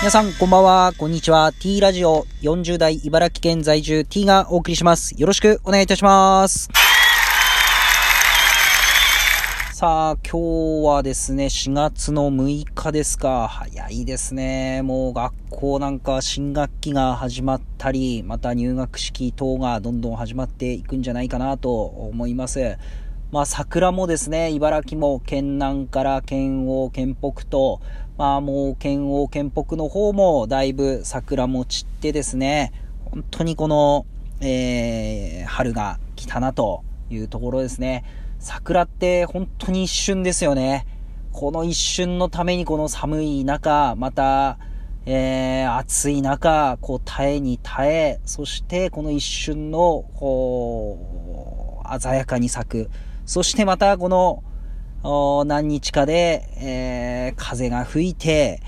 皆さん、こんばんは。こんにちは。T ラジオ40代茨城県在住 T がお送りします。よろしくお願いいたします。さあ、今日はですね、4月の6日ですか。早いですね。もう学校なんか新学期が始まったり、また入学式等がどんどん始まっていくんじゃないかなと思います。まあ桜もですね、茨城も県南から県央、県北と、まあもう県央、県北の方もだいぶ桜も散ってですね、本当にこの、えー、春が来たなというところですね。桜って本当に一瞬ですよね。この一瞬のためにこの寒い中、また、えー、暑い中、こう耐えに耐え、そしてこの一瞬の、こう、鮮やかに咲く。そしてまたこの、何日かで、えー、風が吹いて、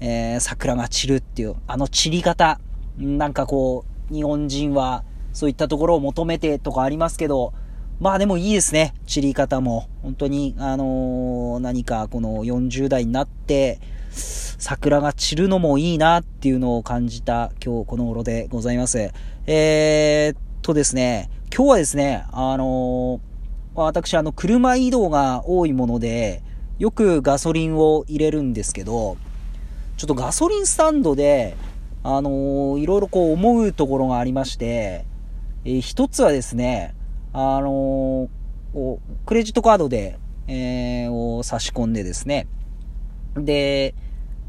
えー、桜が散るっていう、あの散り方。なんかこう、日本人はそういったところを求めてとかありますけど、まあでもいいですね。散り方も。本当に、あのー、何かこの40代になって、桜が散るのもいいなっていうのを感じた今日この頃でございます。えー、っとですね、今日はですね、あのー私、あの、車移動が多いもので、よくガソリンを入れるんですけど、ちょっとガソリンスタンドで、あのー、いろいろこう思うところがありまして、えー、一つはですね、あのー、クレジットカードで、えー、を差し込んでですね、で、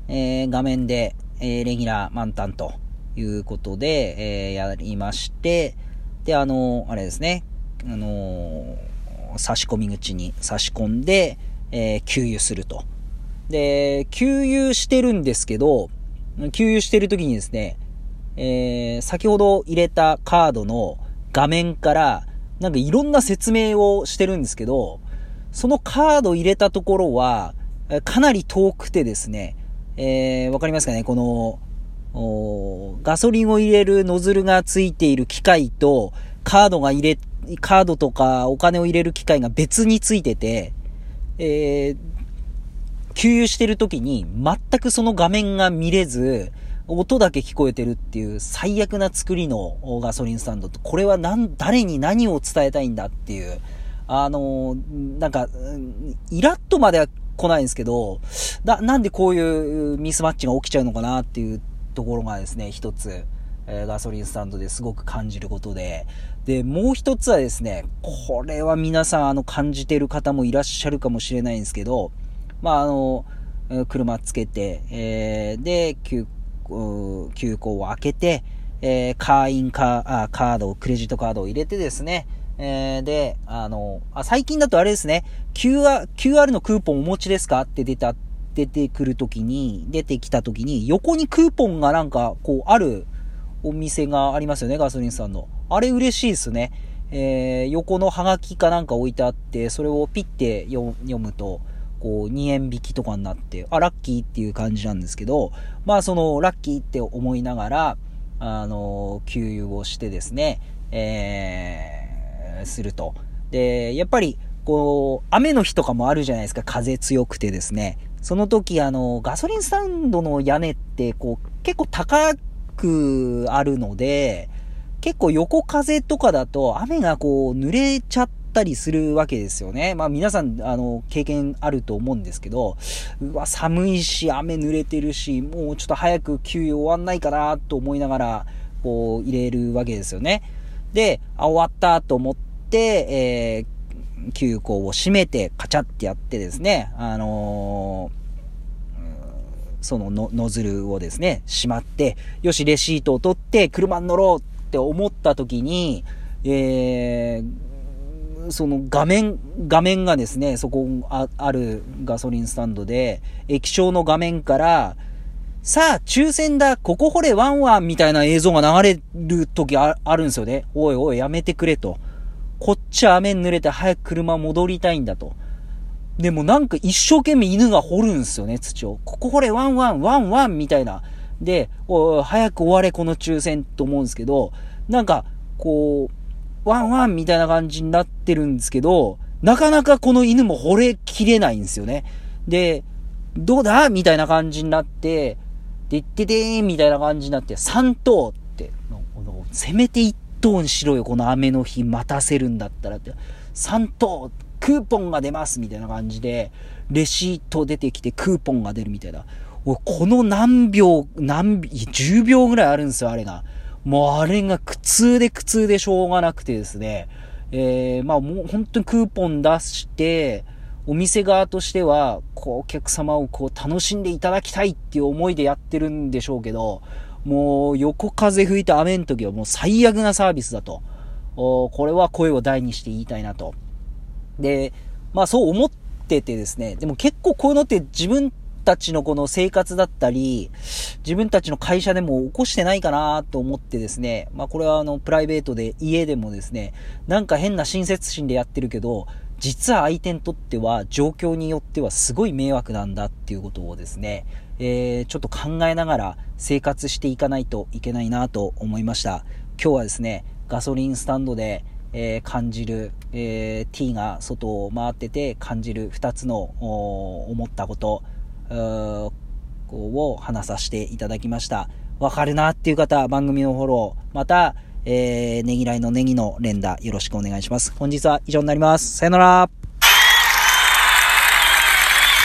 えー、画面で、えー、レギュラー満タンということで、えー、やりまして、で、あのー、あれですね、あの、差し込み口に差し込んで、えー、給油すると。で、給油してるんですけど、給油してる時にですね、えー、先ほど入れたカードの画面から、なんかいろんな説明をしてるんですけど、そのカード入れたところは、かなり遠くてですね、えー、わかりますかね？この、ガソリンを入れるノズルがついている機械と、カードが入れカードとかお金を入れる機械が別についてて、えー、給油してる時に全くその画面が見れず、音だけ聞こえてるっていう最悪な作りのガソリンスタンドと、これは何、誰に何を伝えたいんだっていう、あのなんか、イラッとまでは来ないんですけど、な、なんでこういうミスマッチが起きちゃうのかなっていうところがですね、一つ、えガソリンスタンドですごく感じることで、で、もう一つはですね、これは皆さんあの感じてる方もいらっしゃるかもしれないんですけど、まああの、車つけて、えー、で、急、急行を開けて、えー、会員カーカードを、クレジットカードを入れてですね、えー、で、あの、あ、最近だとあれですね、QR、QR のクーポンお持ちですかって出た、出てくるときに、出てきたときに、横にクーポンがなんか、こう、あるお店がありますよね、ガソリンスタンド。あれ嬉しいですね。えー、横のハガキかなんか置いてあって、それをピッて読むと、こう、2円引きとかになって、あ、ラッキーっていう感じなんですけど、まあその、ラッキーって思いながら、あの、給油をしてですね、えー、すると。で、やっぱり、こう、雨の日とかもあるじゃないですか、風強くてですね。その時、あの、ガソリンスタンドの屋根って、こう、結構高くあるので、結構横風とかだと雨がこう濡れちゃったりするわけですよね。まあ皆さん、あの、経験あると思うんですけど、うわ、寒いし、雨濡れてるし、もうちょっと早く給油終わんないかなと思いながら、こう入れるわけですよね。で、あ、終わったと思って、えー、給口を閉めて、カチャってやってですね、あのーそのノズルをですね、しまって、よし、レシートを取って車に乗ろうって思った時に、えー、その画面、画面がですね、そこああるガソリンスタンドで、液晶の画面から、さあ、抽選だ、ここ掘れワンワンみたいな映像が流れる時ああるんですよね。おいおい、やめてくれと。こっちは雨に濡れて早く車戻りたいんだと。でもなんか一生懸命犬が掘るんすよね、土を。ここ掘れ、ワンワン、ワンワンみたいな。で、お早く終われ、この抽選と思うんですけど、なんか、こう、ワンワンみたいな感じになってるんですけど、なかなかこの犬も掘れきれないんですよね。で、どうだみたいな感じになって、で、ってでーんみたいな感じになって、3等って、せめて1等にしろよ、この雨の日待たせるんだったらって、3等、クーポンが出ますみたいな感じで、レシート出てきてクーポンが出るみたいな。この何秒、何秒、10秒ぐらいあるんですよ、あれが。もうあれが苦痛で苦痛でしょうがなくてですね。えー、まあもう本当にクーポン出して、お店側としては、こう、お客様をこう、楽しんでいただきたいっていう思いでやってるんでしょうけど、もう、横風吹いた雨の時はもう最悪なサービスだと。これは声を大にして言いたいなと。で、まあそう思っててですね、でも結構こういうのって自分たちのこの生活だったり、自分たちの会社でも起こしてないかなと思ってですね、まあこれはあの、プライベートで家でもですね、なんか変な親切心でやってるけど、実は相手にとっては状況によってはすごい迷惑なんだっていうことをですね、えー、ちょっと考えながら生活していかないといけないなと思いました。今日はですね、ガソリンスタンドで、え、感じる、え、T が外を回ってて感じる2つの思ったこと、を話させていただきました。わかるなっていう方、番組のフォロー、また、えー、ねぎらいのネギの連打よろしくお願いします。本日は以上になります。さよなら